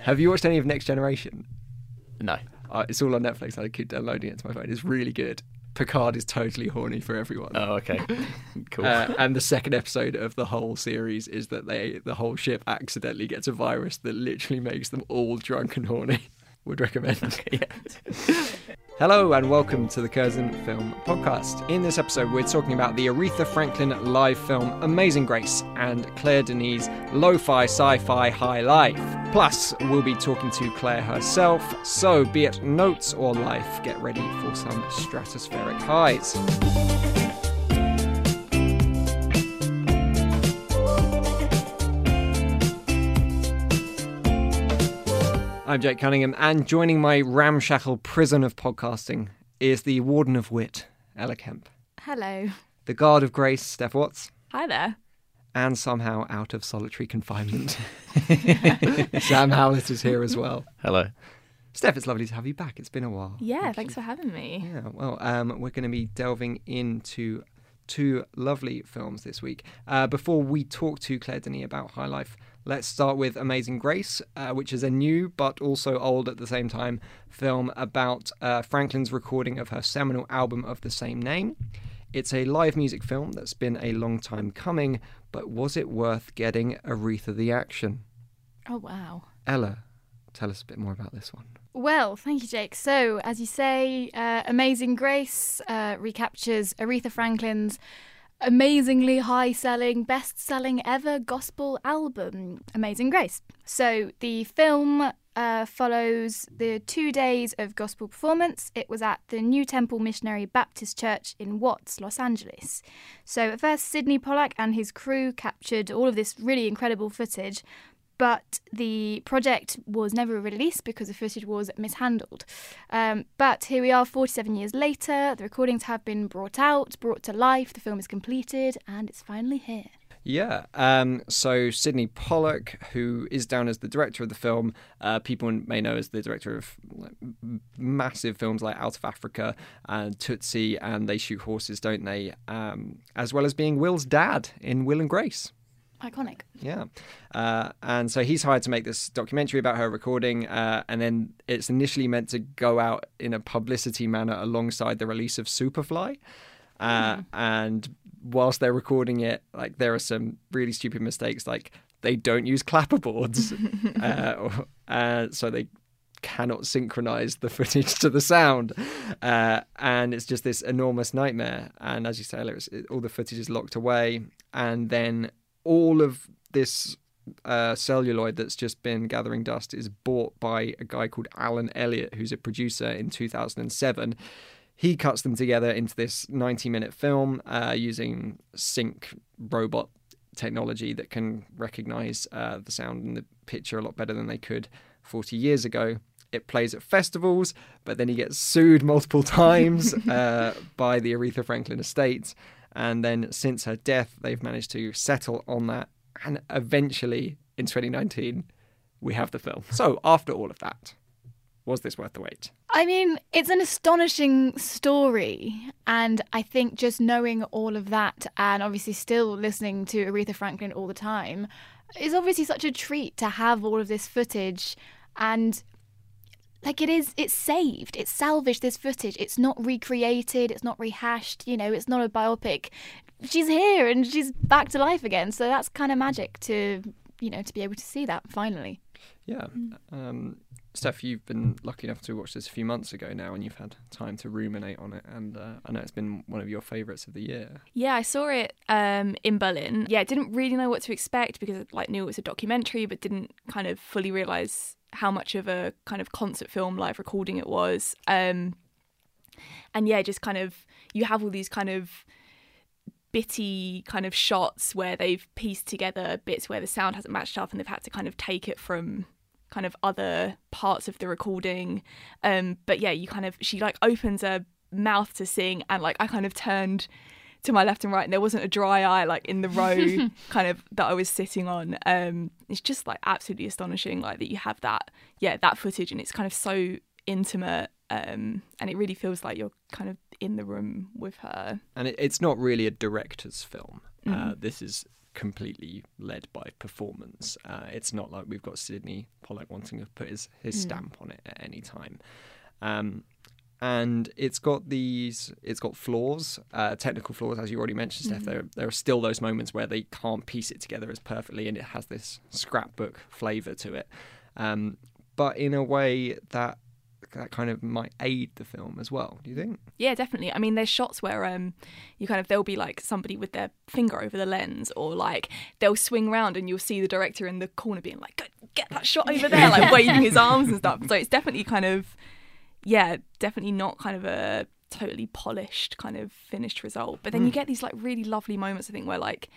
Have you watched any of Next Generation? No. Uh, it's all on Netflix. I keep downloading it to my phone. It's really good. Picard is totally horny for everyone. Oh, okay. cool. Uh, and the second episode of the whole series is that they the whole ship accidentally gets a virus that literally makes them all drunk and horny. Would recommend. Hello and welcome to the Curzon Film Podcast. In this episode, we're talking about the Aretha Franklin live film Amazing Grace and Claire Denis' lo-fi sci-fi high life. Plus, we'll be talking to Claire herself. So, be it notes or life, get ready for some stratospheric highs. I'm Jake Cunningham, and joining my ramshackle prison of podcasting is the Warden of Wit, Ella Kemp, Hello. the Guard of Grace, Steph Watts, Hi there. and somehow out of solitary confinement, Sam Howlett is here as well. Hello. Steph, it's lovely to have you back. It's been a while. Yeah, thanks for having me. Yeah, well, um, we're going to be delving into two lovely films this week. Uh, before we talk to Claire Denis about High Life, let's start with Amazing Grace, uh, which is a new but also old at the same time film about uh, Franklin's recording of her seminal album of the same name. It's a live music film that's been a long time coming, but was it worth getting Aretha the action? Oh, wow. Ella, tell us a bit more about this one. Well, thank you, Jake. So, as you say, uh, Amazing Grace uh, recaptures Aretha Franklin's amazingly high selling, best selling ever gospel album, Amazing Grace. So, the film uh, follows the two days of gospel performance. It was at the New Temple Missionary Baptist Church in Watts, Los Angeles. So, at first, Sydney Pollack and his crew captured all of this really incredible footage but the project was never released because the footage was mishandled. Um, but here we are, 47 years later. The recordings have been brought out, brought to life. The film is completed, and it's finally here. Yeah. Um, so Sydney Pollack, who is down as the director of the film, uh, people may know as the director of like, massive films like Out of Africa and Tootsie and They Shoot Horses, Don't They? Um, as well as being Will's dad in Will and Grace. Iconic. Yeah. Uh, and so he's hired to make this documentary about her recording, uh, and then it's initially meant to go out in a publicity manner alongside the release of Superfly. Uh, And whilst they're recording it, like there are some really stupid mistakes, like they don't use clapperboards, uh, or, uh, so they cannot synchronize the footage to the sound, uh, and it's just this enormous nightmare. And as you say, it's- it, all the footage is locked away, and then all of this uh, celluloid that's just been gathering dust is bought by a guy called Alan Elliott, who's a producer in 2007. He cuts them together into this 90 minute film uh, using sync robot technology that can recognize uh, the sound and the picture a lot better than they could 40 years ago. It plays at festivals, but then he gets sued multiple times uh, by the Aretha Franklin estate. And then since her death, they've managed to settle on that. And eventually, in 2019, we have the film. So, after all of that, was this worth the wait? I mean, it's an astonishing story. And I think just knowing all of that and obviously still listening to Aretha Franklin all the time is obviously such a treat to have all of this footage and like it is it's saved it's salvaged this footage it's not recreated it's not rehashed you know it's not a biopic she's here and she's back to life again so that's kind of magic to you know, to be able to see that finally. Yeah. Um, Steph, you've been lucky enough to watch this a few months ago now, and you've had time to ruminate on it. And uh, I know it's been one of your favourites of the year. Yeah, I saw it um, in Berlin. Yeah, didn't really know what to expect because like knew it was a documentary, but didn't kind of fully realize how much of a kind of concert film live recording it was. Um, and yeah, just kind of you have all these kind of bitty kind of shots where they've pieced together bits where the sound hasn't matched up and they've had to kind of take it from kind of other parts of the recording um but yeah you kind of she like opens her mouth to sing and like I kind of turned to my left and right and there wasn't a dry eye like in the row kind of that I was sitting on um it's just like absolutely astonishing like that you have that yeah that footage and it's kind of so intimate um and it really feels like you're kind of in the room with her And it, it's not really a director's film. Uh, this is completely led by performance. Uh, it's not like we've got Sydney Pollack wanting to put his, his stamp on it at any time. Um, and it's got these, it's got flaws, uh, technical flaws, as you already mentioned, Steph. There, there are still those moments where they can't piece it together as perfectly, and it has this scrapbook flavour to it. Um, but in a way that that kind of might aid the film as well. Do you think? Yeah, definitely. I mean, there's shots where um, you kind of there'll be like somebody with their finger over the lens, or like they'll swing around and you'll see the director in the corner being like, "Get- "Get that shot over there!" like waving his arms and stuff. So it's definitely kind of, yeah, definitely not kind of a totally polished kind of finished result. But then you get these like really lovely moments. I think where like,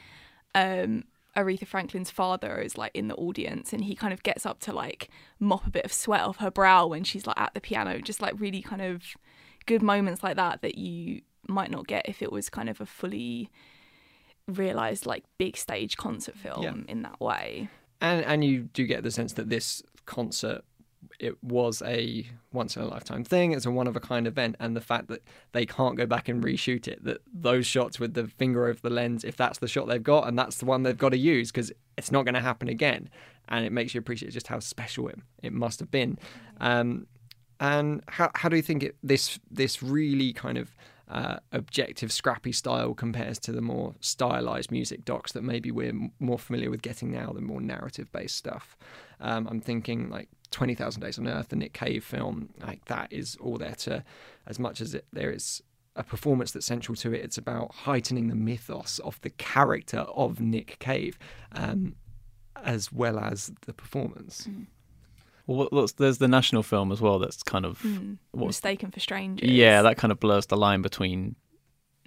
um, Aretha Franklin's father is like in the audience and he kind of gets up to like mop a bit of sweat off her brow when she's like at the piano. Just like really kind of good moments like that that you might not get if it was kind of a fully realized like big stage concert film Yeah. in that way. and and you do get the sense that this concert it was a once in a lifetime thing it's a one of a kind event and the fact that they can't go back and reshoot it that those shots with the finger over the lens if that's the shot they've got and that's the one they've got to use because it's not going to happen again and it makes you appreciate just how special it, it must have been um, and how, how do you think it, this this really kind of uh, objective, scrappy style compares to the more stylized music docs that maybe we're m- more familiar with getting now, the more narrative based stuff? Um, I'm thinking like 20,000 Days on Earth, the Nick Cave film, like that is all there to, as much as it, there is a performance that's central to it, it's about heightening the mythos of the character of Nick Cave. Um, as well as the performance. Well, what- there's the national film as well. That's kind of Mm. what's Mistaken for strangers. yeah, that kind of blurs the line between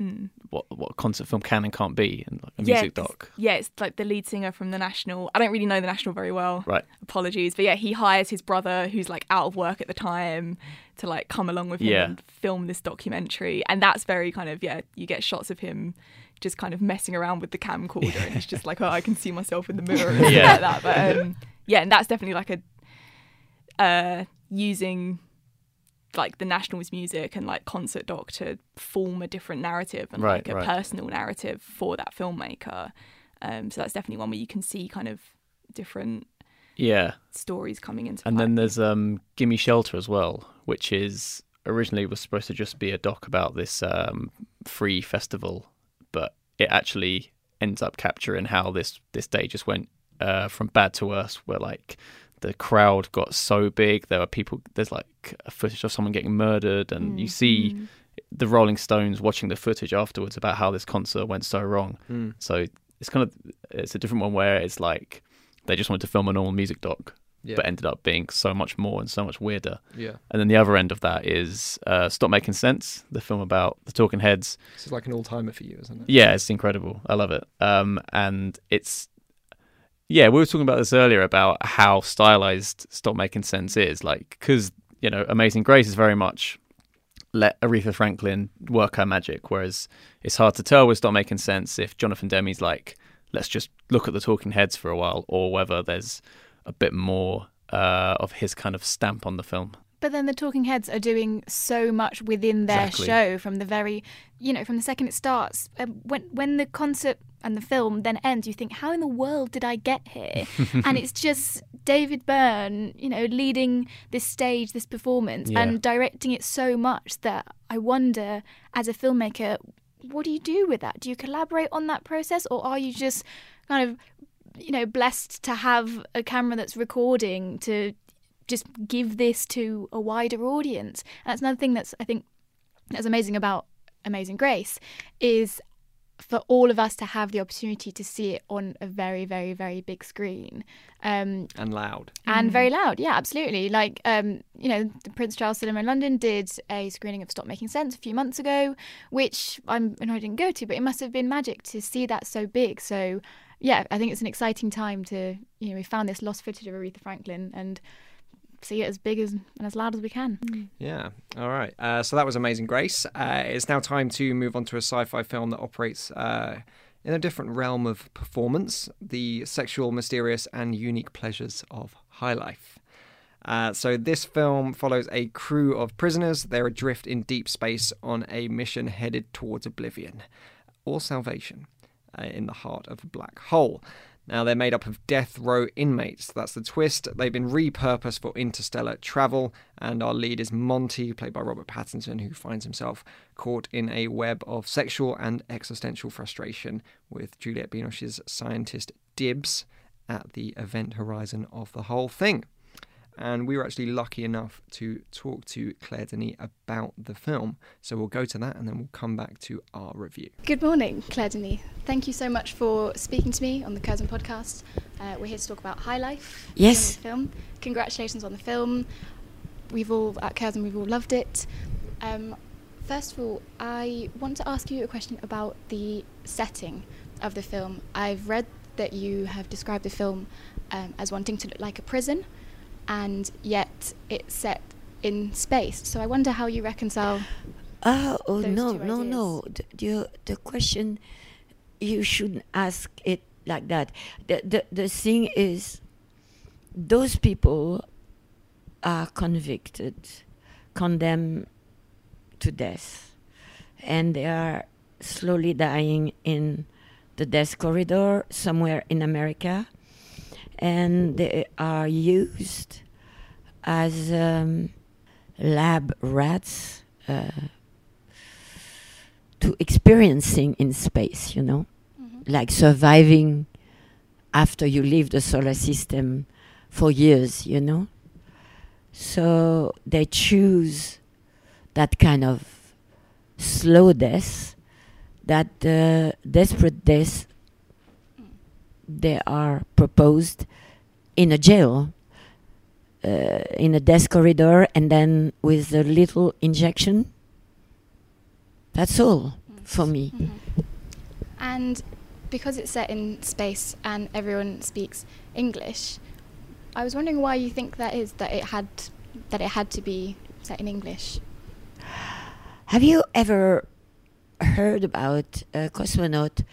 Mm. what what concert film can and can't be, and like a Yeah, music doc. Yeah, it's like the lead singer from the National. I don't really know the National very well. Right. Apologies, but yeah, he hires his brother, who's like out of work at the time, to like come along with him Yeah. and film this documentary. And that's very kind of yeah, you get shots of him just kind of messing around with the camcorder, and it's just like, oh, I can see myself in the mirror and Yeah. like that. But um, yeah, and that's definitely like a uh, using like the National's music and like concert doc to form a different narrative and Right, like a right. personal narrative for that filmmaker. Um, so that's definitely one where you can see kind of different Yeah, stories coming into and play. then there's um, "Gimme Shelter" as well, which is originally was supposed to just be a doc about this um, free festival, but it actually ends up capturing how this this day just went uh, from bad to worse. Where like the crowd got so big, there were people. There's like a footage of someone getting murdered, and you see the Rolling Stones watching the footage afterwards about how this concert went so wrong. So it's kind of it's a different one where it's like they just wanted to film a normal music doc, Yeah. but ended up being so much more and so much weirder. Yeah. And then the other end of that is uh, Stop Making Sense, the film about the Talking Heads. This is like an all timer for you, isn't it? Yeah, it's incredible. I love it. Um, and it's yeah, we were talking about this earlier about how stylized Stop Making Sense is, like because you know Amazing Grace is very much let Aretha Franklin work her magic, whereas it's hard to tell with Stop Making Sense if Jonathan Demme's like let's just look at the Talking Heads for a while, or whether there's a bit more uh, of his kind of stamp on the film. But then the Talking Heads are doing so much within their Exactly. show from the very, you know, from the second it starts. Um, when when the concert and the film then ends, you think, how in the world did I get here? and it's just David Byrne, you know, leading this stage, this performance, Yeah. and directing it so much that I wonder, as a filmmaker, what do you do with that? Do you collaborate on that process, or are you just kind of you know, blessed to have a camera that's recording to just give this to a wider audience. And that's another thing that's I think that's amazing about Amazing Grace is for all of us to have the opportunity to see it on a very, very, very big screen. Um, and loud. and very loud. Yeah, absolutely. Like, um, you know, the Prince Charles Cinema in London did a screening of Stop Making Sense a few months ago, which I'm, and I didn't go to, but it must have been magic to see that so big. So, yeah, I think it's an exciting time to, you know, we found this lost footage of Aretha Franklin and see it as big as and as loud as we can. Yeah. All right. Uh, so that was Amazing Grace. Uh, it's now time to move on to a sci fi film that operates uh, in a different realm of performance the sexual, mysterious, and unique pleasures of high life. Uh, so, this film follows a crew of prisoners. They're adrift in deep space on a mission headed towards oblivion or salvation uh, in the heart of a black hole. Now, they're made up of death row inmates. That's the twist. They've been repurposed for interstellar travel, and our lead is Monte, played by Robert Pattinson, who finds himself caught in a web of sexual and existential frustration with Juliette Binoche's scientist Dibs at the event horizon of the whole thing. And we were actually lucky enough to talk to Claire Denis about the film. So we'll go to that and then we'll come back to our review. Good morning, Claire Denis. Thank you so much for speaking to me on the Curzon podcast. Uh, we're here to talk about High Life. the Yes. Film. Congratulations on the film. We've all at Curzon, we've all loved it. Um, first of all, I want to ask you a question about the setting of the film. I've read that you have described the film um, as wanting to look like a prison, and yet it's set in space. So I wonder how you reconcile. Ah, oh no, no, no. The, the the question you shouldn't ask it like that. The the the thing is, those people are convicted, condemned to death, and they are slowly dying in the death corridor somewhere in America, and they are used as um, lab rats. Uh, to experiencing in space, you know, like surviving after you leave the solar system for years, you know. So they choose that kind of slow death, that uh, desperate death they are proposed in a jail, uh, in a death corridor, and then with a little injection. That's all for me. And because it's set in space and everyone speaks English, I was wondering why you think that is that it had that it had to be set in English. Have you ever heard about a cosmonaut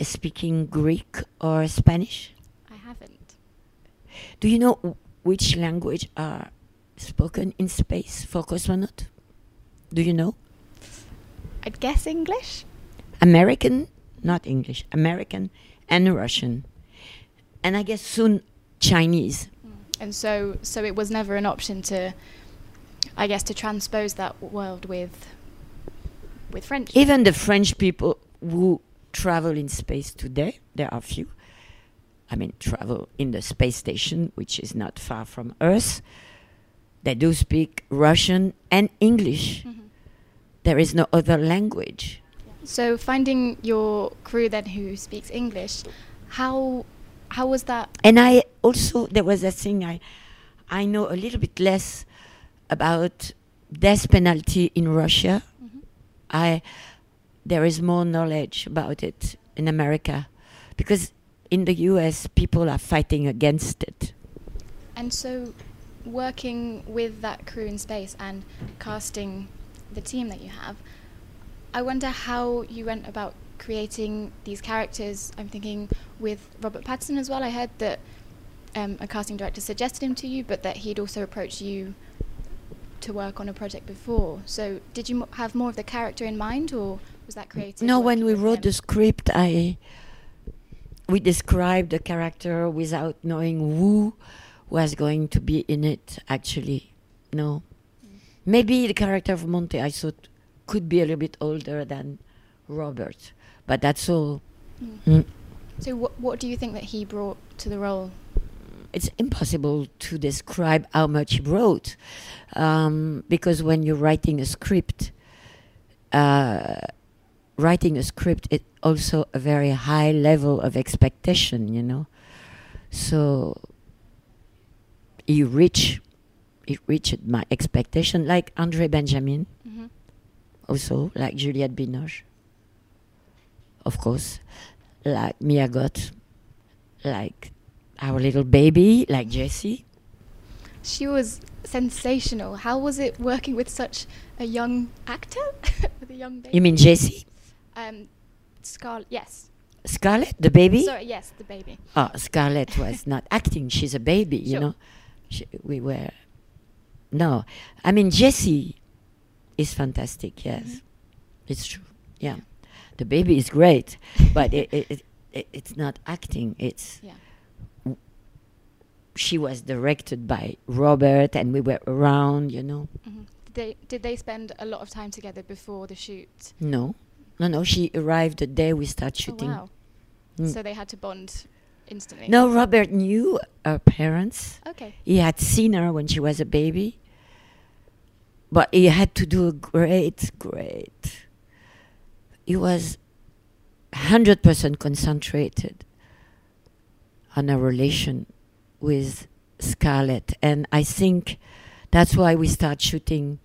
speaking Greek or Spanish? I haven't. Do you know which language are spoken in space for cosmonaut? Do you know? I'd guess English. American, not English, American and Russian. And I guess soon Chinese. Hmm. And so so it was never an option to I guess to transpose that world with with French. Even the French people who travel in space today, there are few. I mean, travel in the space station, which is not far from Earth. They do speak Russian and English. Mm-hmm. There is no other language. So finding your crew then who speaks English, how how was that? And I also there was a thing I I know a little bit less about death penalty in Russia. Mm-hmm. I there is more knowledge about it in America because in the US people are fighting against it. And so, working with that crew in space and casting the team that you have, I wonder how you went about creating these characters. I'm thinking with Robert Pattinson as well. I heard that um, a casting director suggested him to you, but that he'd also approached you to work on a project before. So, did you have more of the character in mind, or was that creative? No, when we wrote the script, I we described the character without knowing who was going to be in it. Actually, no. Maybe the character of Monte I thought could be a little bit older than Robert, but that's all. Mm. So, what, what do you think that he brought to the role? it's impossible to describe how much he wrote um, because when you're writing a script uh, writing a script is also a very high level of expectation you know so he reached he reached my expectation like andre benjamin Mhm. also like juliette binoche of course like mia Goth, like our little baby, like Jessie. She was sensational. How was it working with such a young actor? with a young baby? You mean Jessie? Um, Scarlett, yes. Scarlett, the baby? Sorry, yes, the baby. Oh, Scarlett was not acting. She's a baby, you Sure. know. She, we were. No, I mean Jessie is fantastic. Yes, it's true. Yeah, the baby is great, but it, it, it, it it's not acting. It's Yeah. she was directed by Robert, and we were around. You know. hmm Did they did they spend a lot of time together before the shoot? No, no, no. She arrived the day we start shooting. Oh wow! Mm. So they had to bond instantly. No, Robert knew her parents. Okay. He had seen her when she was a baby. But he had to do a great, great. He was 100% concentrated on a relation with Scarlett. And I think that's why we start shooting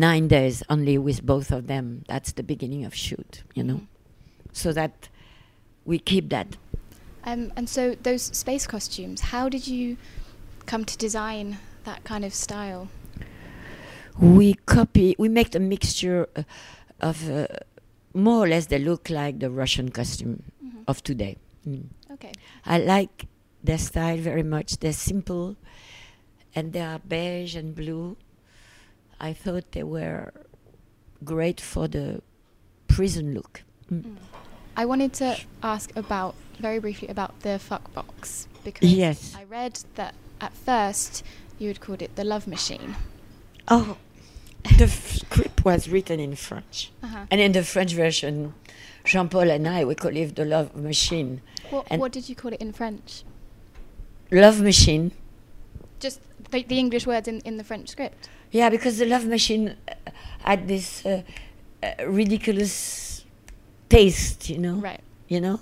nine days only with both of them. That's the beginning of shoot, you know. So that we keep that Um, and so those space costumes, how did you come to design that kind of style? we copy we make a mixture uh, of uh, more or less they look like the russian costume Mhm. of today Mm. Okay. i like their style very much they're simple and they are beige and blue i thought they were great for the prison look Mm. I wanted to ask about very briefly about the fuck box because Yes. I read that at first you had called it the love machine. oh the script was written in french Uh-huh. and in the french version jean-paul and i we call it the love machine What, what did you call it in French? love machine Just the, the English words in, in the French script. Yeah, because the Love Machine uh, had this uh, uh, ridiculous taste, you know. Right. You know,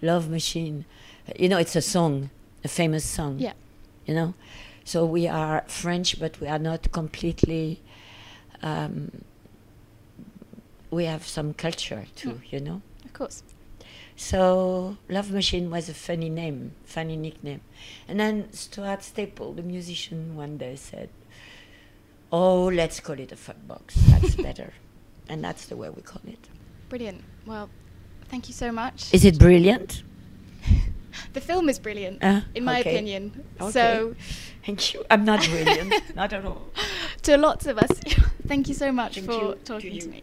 Love Machine. You know, it's a song, a famous song. Yeah. You know, so we are French, but we are not completely. Um, we have some culture too, you know. Of course. So Love Machine was a funny name, funny nickname. And then Stuart Staple, the musician, one day said, "Oh, let's call it a fuck box. That's better." And that's the way we call it. Brilliant. Well, thank you so much. Is it brilliant? the film is brilliant, Uh, in my okay. opinion. Okay. So, Thank you. I'm not brilliant, not at all. to lots of us, thank you so much Thank for you talking to me.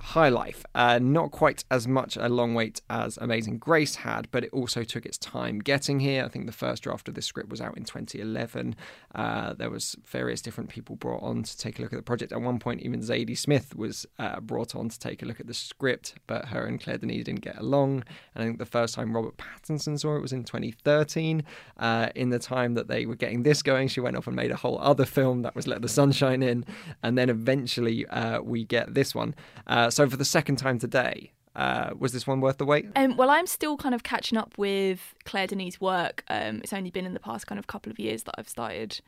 High Life, uh, not quite as much a long wait as Amazing Grace had, but it also took its time getting here. I think the first draft of this script was out in 2011. Uh, there was various different people brought on to take a look at the project. At one point, even Zadie Smith was uh, brought on to take a look at the script, but her and Claire Denis didn't get along. And I think the first time Robert Pattinson saw it was in 2013. Uh, in the time that they were getting this going, she went off and made a whole other film that was Let the Sunshine In, and then eventually uh, we get this one. Uh, so for the second time today, uh, was this one worth the wait? Um, well, I'm still kind of catching up with Claire Denis' work. Um, it's only been in the past kind of couple of years that I've started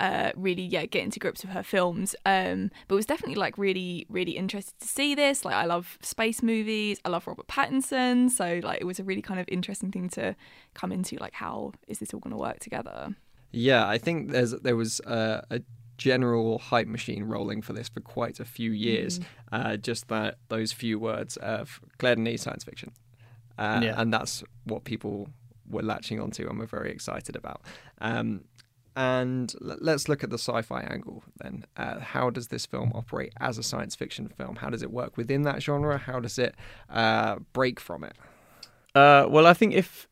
uh, really, yeah, getting to grips with her films. Um, but was definitely like really, really interested to see this. Like, I love space movies. I love Robert Pattinson. So like, it was a really kind of interesting thing to come into. Like, how is this all going to work together? Yeah, I think there's there was uh, a general hype machine rolling for this for quite a few years. Mm. Uh, just that those few words of Claire Denis science fiction, uh, yeah. and that's what people were latching onto and were very excited about. Um, and l- let's look at the sci-fi angle then. Uh, how does this film operate as a science fiction film? How does it work within that genre? How does it uh, break from it? Uh, well, I think if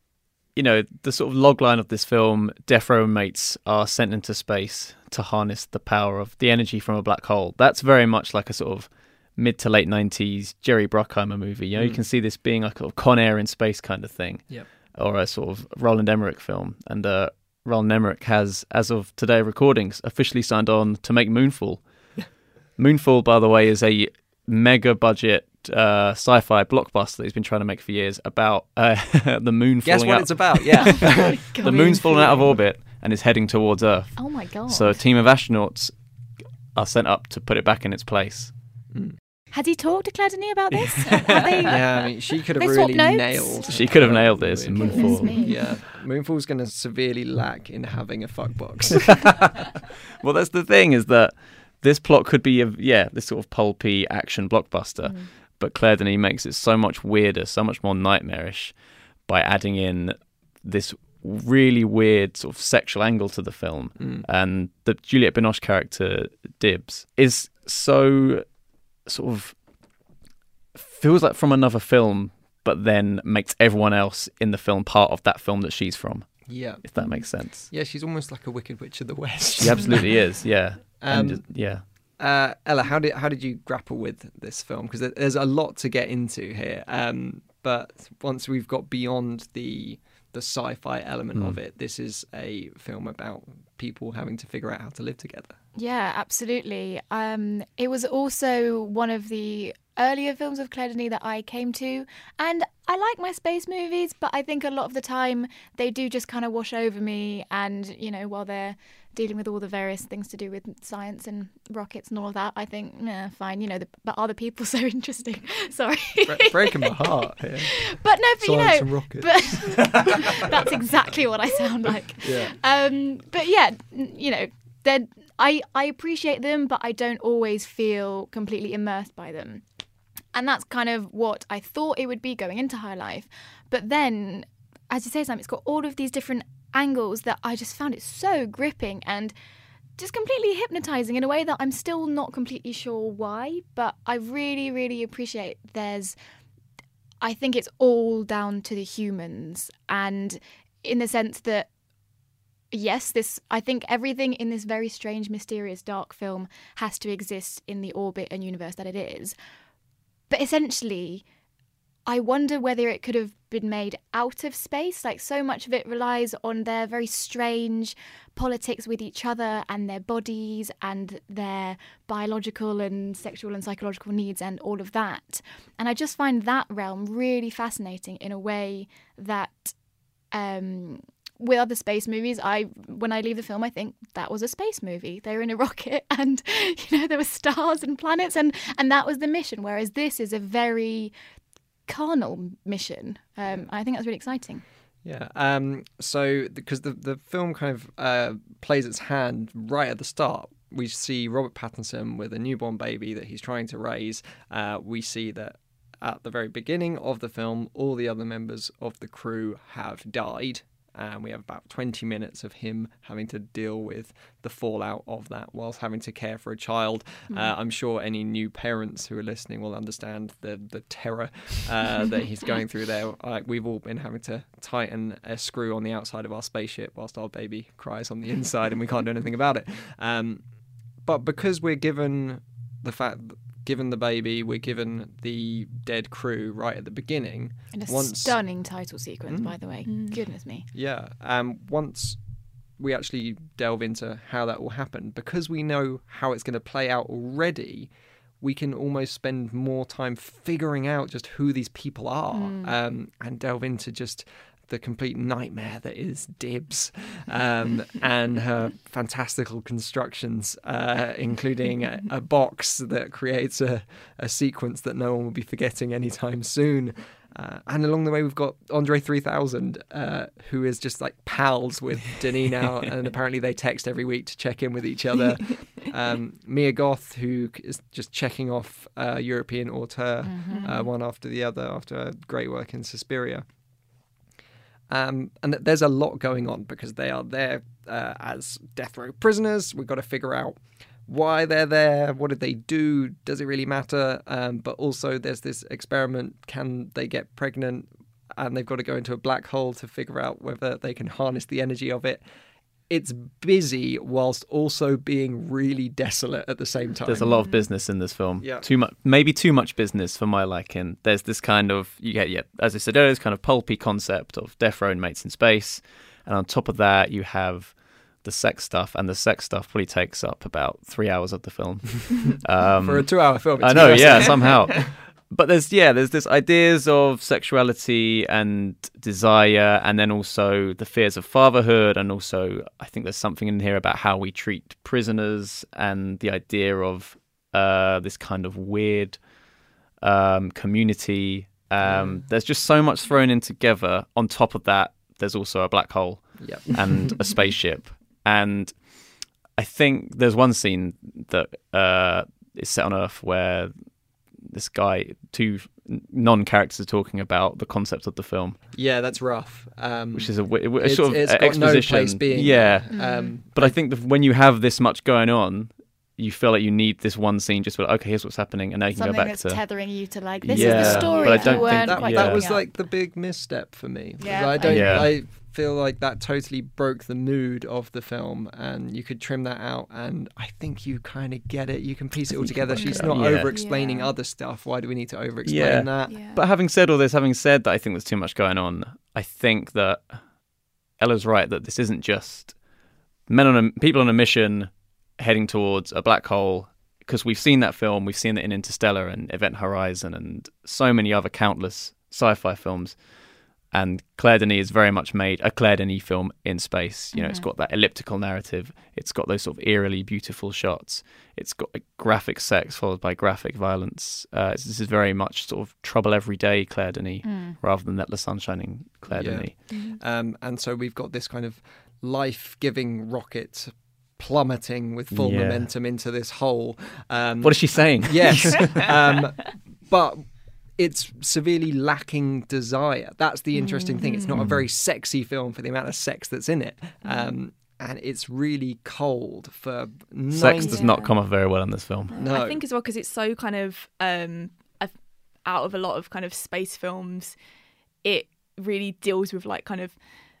you know, the sort of logline of this film, Death Row mates are sent into space to harness the power of the energy from a black hole. That's very much like a sort of mid to late 90s Jerry Bruckheimer movie. You know, mm. you can see this being like a Con Air in space kind of thing. Yep. Or a sort of Roland Emmerich film. And uh, Roland Emmerich has, as of today recordings, officially signed on to make Moonfall. Moonfall, by the way, is a mega budget uh, sci-fi blockbuster that he's been trying to make for years about uh, the moon Guess what out. it's about? Yeah, the moon's falling out of orbit and is heading towards Earth. Oh my god! So a team of astronauts are sent up to put it back in its place. Mm. Has he talked to Claire Denis about this? they... Yeah, I mean, she could have really nailed. She could have nailed this in Moonfall. Yeah, Moonfall's going to severely lack in having a fuck box. well, that's the thing is that this plot could be a yeah this sort of pulpy action blockbuster. Mm but Claire Denis makes it so much weirder, so much more nightmarish by adding in this really weird sort of sexual angle to the film. Mm. And the Juliette Binoche character, Dibs, is so sort of feels like from another film, but then makes everyone else in the film part of that film that she's from. Yeah. If that makes sense. Yeah, she's almost like a Wicked Witch of the West. She absolutely is, yeah. Um, and, yeah. Uh, Ella, how did how did you grapple with this film? Because there's a lot to get into here. Um, but once we've got beyond the the sci-fi element mm. of it, this is a film about people having to figure out how to live together. Yeah, absolutely. Um, it was also one of the earlier films of Claire Denis that I came to, and I like my space movies, but I think a lot of the time they do just kind of wash over me, and you know, while they're dealing with all the various things to do with science and rockets and all of that, I think, yeah, fine. You know, the, but are the people so interesting? Sorry, Bre- breaking my heart. Yeah. But no, but science you know, but that's exactly what I sound like. Yeah. Um, but yeah, you know, they I I appreciate them, but I don't always feel completely immersed by them. And that's kind of what I thought it would be going into High Life. But then, as you say, Sam, it's got all of these different angles that I just found it so gripping and just completely hypnotizing in a way that I'm still not completely sure why, but I really, really appreciate there's. I think it's all down to the humans, and in the sense that yes, this I think everything in this very strange, mysterious, dark film has to exist in the orbit and universe that it is. But essentially, I wonder whether it could have been made out of space. Like, so much of it relies on their very strange politics with each other and their bodies and their biological and sexual and psychological needs and all of that. And I just find that realm really fascinating in a way that. Um, with other space movies, I when I leave the film, I think that was a space movie. They were in a rocket, and you know there were stars and planets, and and that was the mission. Whereas this is a very carnal mission. Um, I think that's really exciting. Yeah. Um, so because the the film kind of uh, plays its hand right at the start. We see Robert Pattinson with a newborn baby that he's trying to raise. Uh, we see that at the very beginning of the film, all the other members of the crew have died and we have about 20 minutes of him having to deal with the fallout of that whilst having to care for a child. Hmm. Uh, I'm sure any new parents who are listening will understand the the terror uh, that he's going through there. Like we've all been having to tighten a screw on the outside of our spaceship whilst our baby cries on the inside, and we can't do anything about it. Um, but because we're given the fact given the baby we're given the dead crew right at the beginning And a once stunning title sequence, Mm. by the way. Goodness me. yeah um once we actually delve into how that will happen because we know how it's going to play out already we can almost spend more time figuring out just who these people are um, and delve into just the complete nightmare that is Dibs um, and her fantastical constructions, uh, including a, a box that creates a, a sequence that no one will be forgetting anytime soon. Uh, and along the way, we've got Andre 3000, uh, who is just like pals with Denis now, and apparently they text every week to check in with each other. Um, Mia Goth, who is just checking off uh, European auteur uh, one after the other after a great work in Suspiria. Um, and th- there's a lot going on because they are there uh, as death row prisoners. We've got to figure out why they're there, what did they do, does it really matter? Um, but also, there's this experiment can they get pregnant? And they've got to go into a black hole to figure out whether they can harness the energy of it. It's busy whilst also being really desolate at the same time. There's a lot of business in this film. Yeah. Too much, maybe too much business for my liking. There's this kind of you get, yeah, as I said earlier, this kind of pulpy concept of death row and mates in space, and on top of that, you have the sex stuff, and the sex stuff probably takes up about three hours of the film. um, For a two-hour film, I know, yeah, somehow. But there's yeah, there's this ideas of sexuality and desire, and then also the fears of fatherhood, and also I think there's something in here about how we treat prisoners and the idea of uh, this kind of weird um, community. Um, There's just so much thrown in together. On top of that, there's also a black hole Yep. and a spaceship. And I think there's one scene that uh, is set on Earth where this guy, two non-characters talking about the concept of the film, Yeah, that's rough. Um, which is a, w- a it's, sort of it's got no exposition. place being. yeah, there. Um, but I think that when you have this much going on, you feel like you need this one scene just to be like, okay, here's what's happening, and now you can go back that's to tethering you to like this Yeah, is the story. but I don't think that, quite that was up. like the big misstep for me. Yeah, I don't. Yeah. I feel like that totally broke the mood of the film, and you could trim that out. And I think you kind of get it. You can piece it all together. She's not Yeah. over-explaining Yeah. other stuff. Why do we need to over-explain Yeah. that? Yeah. But having said all this, having said that, I think there's too much going on. I think that Ella's right that this isn't just men on a people on a mission heading towards a black hole. Because we've seen that film, we've seen it in Interstellar and Event Horizon and so many other countless sci-fi films. And Claire Denis is very much made a Claire Denis film in space. You know, it's got that elliptical narrative. It's got those sort of eerily beautiful shots. It's got like, graphic sex followed by graphic violence. Uh, this is very much sort of trouble every day Claire Denis rather than that the sun shining Claire Yeah. Denis. Um, and so we've got this kind of life-giving rocket plummeting with full Yeah. momentum into this hole. Um, What is she saying? Yes. um, but it's severely lacking desire. That's the interesting thing. It's not a very sexy film for the amount of sex that's in it. Um, and it's really cold for Sex 90 does not come off very well in this film. No. I think as well because it's so kind of um, out of a lot of kind of space films, it really deals with like kind of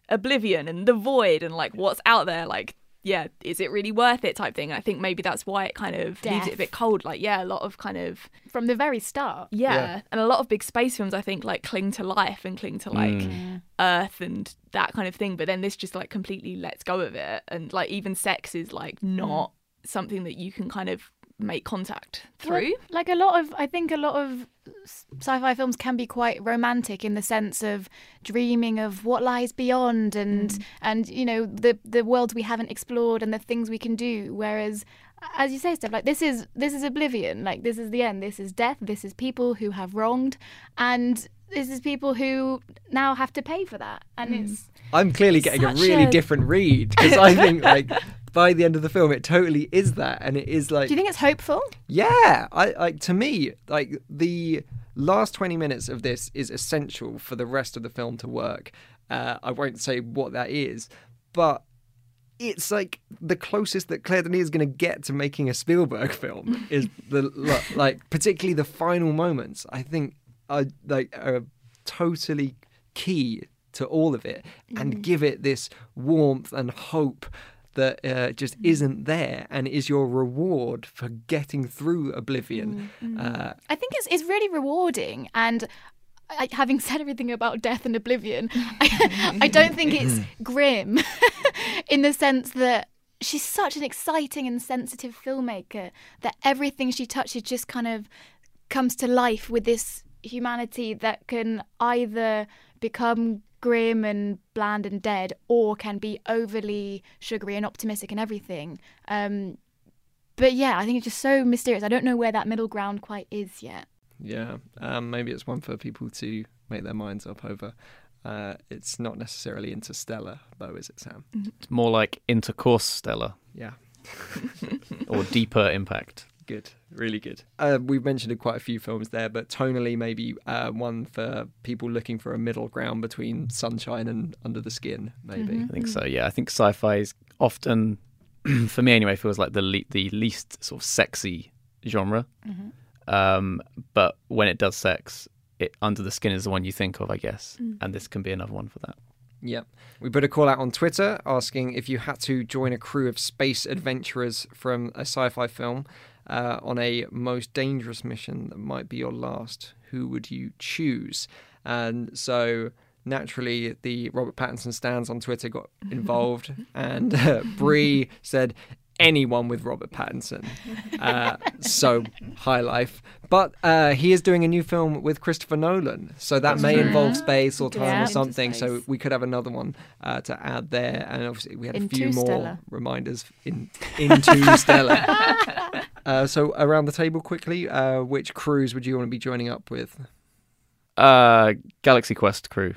oblivion and the void and like what's out there. Like, yeah, is it really worth it? Type thing. And I think maybe that's why it kind of leaves it a bit cold. Like, yeah, a lot of kind of from the very start. yeah. Yeah. and a lot of big space films I think like cling to life and cling to like Mm. Earth and that kind of thing. But then this just like completely lets go of it, and like even sex is like not something that you can kind of make contact through. Well, like a lot of, I think a lot of sci-fi films can be quite romantic in the sense of dreaming of what lies beyond and mm. and you know the the worlds we haven't explored and the things we can do. Whereas, as you say, stuff like this is this is oblivion. Like this is the end. This is death. This is people who have wronged, and this is people who now have to pay for that. And it's I'm clearly getting a really a- different read because I think like by the end of the film it totally is that and it is like do you think it's hopeful? Yeah, I like to me like the last 20 minutes of this is essential for the rest of the film to work. Uh, I won't say what that is, but it's like the closest that Claire Denis is going to get to making a Spielberg film is the like particularly the final moments. I think are like are totally key to all of it and give it this warmth and hope that uh, just isn't there and is your reward for getting through Oblivion. Uh, I think it's it's really rewarding and. I, having said everything about death and oblivion, I, I don't think it's grim in the sense that she's such an exciting and sensitive filmmaker that everything she touches just kind of comes to life with this humanity that can either become grim and bland and dead or can be overly sugary and optimistic and everything. Um, but yeah, I think it's just so mysterious. I don't know where that middle ground quite is yet. Yeah, um, maybe it's one for people to make their minds up over. Uh, it's not necessarily interstellar, though, is it, Sam? It's more like intercourse stellar Yeah, or deeper impact. Good, really good. Uh, we've mentioned quite a few films there, but tonally, maybe uh, one for people looking for a middle ground between Sunshine and Under the Skin, maybe. I think so. Yeah, I think sci-fi is often, for me anyway, feels like the le- the least sort of sexy genre. Um, but when it does sex, it Under the Skin is the one you think of, I guess, and this can be another one for that. Yep. We put a call out on Twitter asking if you had to join a crew of space adventurers from a sci fi film uh, on a most dangerous mission that might be your last, who would you choose? And so naturally, the Robert Pattinson stands on Twitter got involved, and uh, Bree said, Anyone with Robert Pattinson. Uh, so, high life. But uh, he is doing a new film with Christopher Nolan. So, that may involve space or time Yeah. or something. So, we could have another one uh, to add there. And obviously, we had a few more Interstellar. reminders in into Stella. uh, so, around the table quickly, uh, which crews would you want to be joining up with? Uh, Galaxy Quest crew.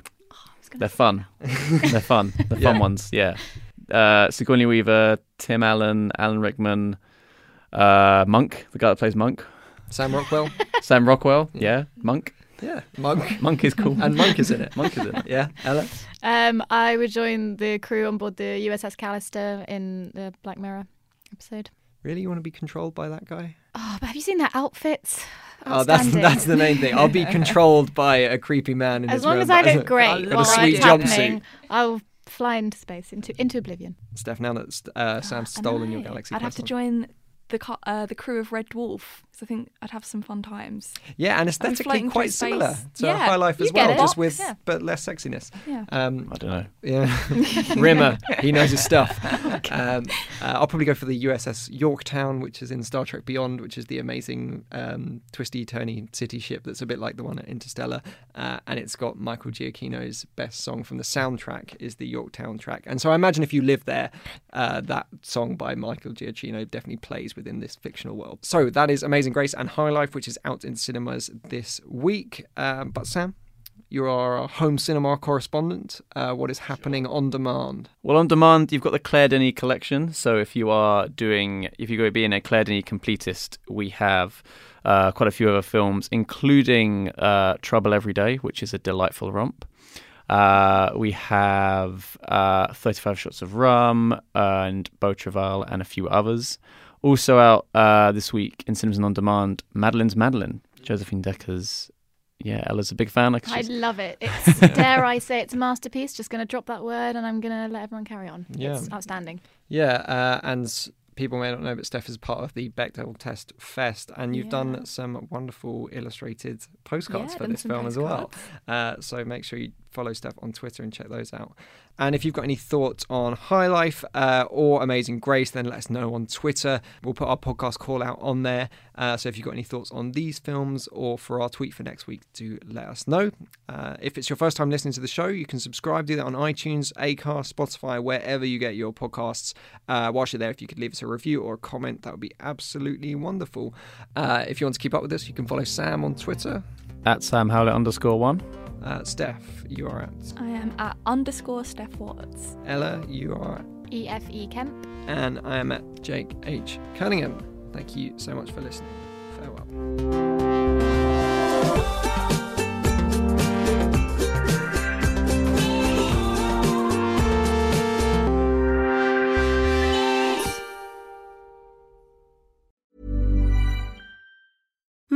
They're fun. They're fun. The fun Yeah. ones. Yeah. Uh, Sigourney Weaver, Tim Allen, Alan Rickman, uh, Monk, the guy that plays Monk, Sam Rockwell? Sam Rockwell. Yeah, Monk. yeah, Monk. Monk is cool. And Monk is in it. Monk is in it. Yeah, Ella? Um, I would join the crew on board the USS Callister in the Black Mirror episode. Really? You want to be controlled by that guy? Oh, but have you seen their outfits? Oh, that's that's the main thing. I'll be controlled by a creepy man in As his long real as I ba- look great Got a while sweet it's jumpsuit. happening, I'll fly into space, into into oblivion. Steph, now that uh, Sam's stolen your Galaxy I'd have to join the uh, the crew of Red Dwarf. So I think I'd have some fun times. Yeah, and aesthetically floating quite similar to Yeah, High Life as well, it. just with Yeah. but less sexiness. Yeah. Um, I don't know. yeah, Rimmer, he knows his stuff. Um, uh, I'll probably go for the USS Yorktown, which is in Star Trek Beyond, which is the amazing um, twisty turny city ship that's a bit like the one at Interstellar, uh, and it's got Michael Giacchino's best song from the soundtrack is the Yorktown track, and so I imagine if you live there, uh, that song by Michael Giacchino definitely plays within this fictional world. So that is Amazing Grace and High Life, which is out in cinemas this week. Um, but Sam. You are our home cinema correspondent. Uh, what is happening on demand? Well, on demand, you've got the Claire Denis collection. So if you are doing, if you're going to be in a Claire Denis completist, we have uh, quite a few other films, including uh, Trouble Every Day, which is a delightful romp. Uh, we have uh, 35 Shots of Rum and Beau Travail and a few others. Also out uh, this week in cinemas and on demand, Madeline's Madeline, Josephine Decker's. Yeah, Ella's a big fan. Like I love it. It's dare I say it's a masterpiece. Just going to drop that word, and I'm going to let everyone carry on. Yeah. It's outstanding. Yeah, uh, and s- people may not know, but Steph is part of the Bechdel Test Fest, and you've Yeah. done some wonderful illustrated postcards Yeah, for this film as well. Uh, so make sure you follow Steph on Twitter and check those out. And if you've got any thoughts on High Life uh, or Amazing Grace, then let us know on Twitter. We'll put our podcast call out on there. Uh, so if you've got any thoughts on these films or for our tweet for next week, do let us know. Uh, if it's your first time listening to the show, you can subscribe, do that on iTunes, Acast, Spotify, wherever you get your podcasts. Uh, whilst you're there, if you could leave us a review or a comment, that would be absolutely wonderful. Uh, if you want to keep up with us, you can follow Sam on Twitter. at Sam Howlett underscore one. Uh, Steph, you are at I am at underscore Steph Watts. Ella, you are E F E Kemp. and I am at Jake H. Cunningham. Thank you so much for listening. Farewell.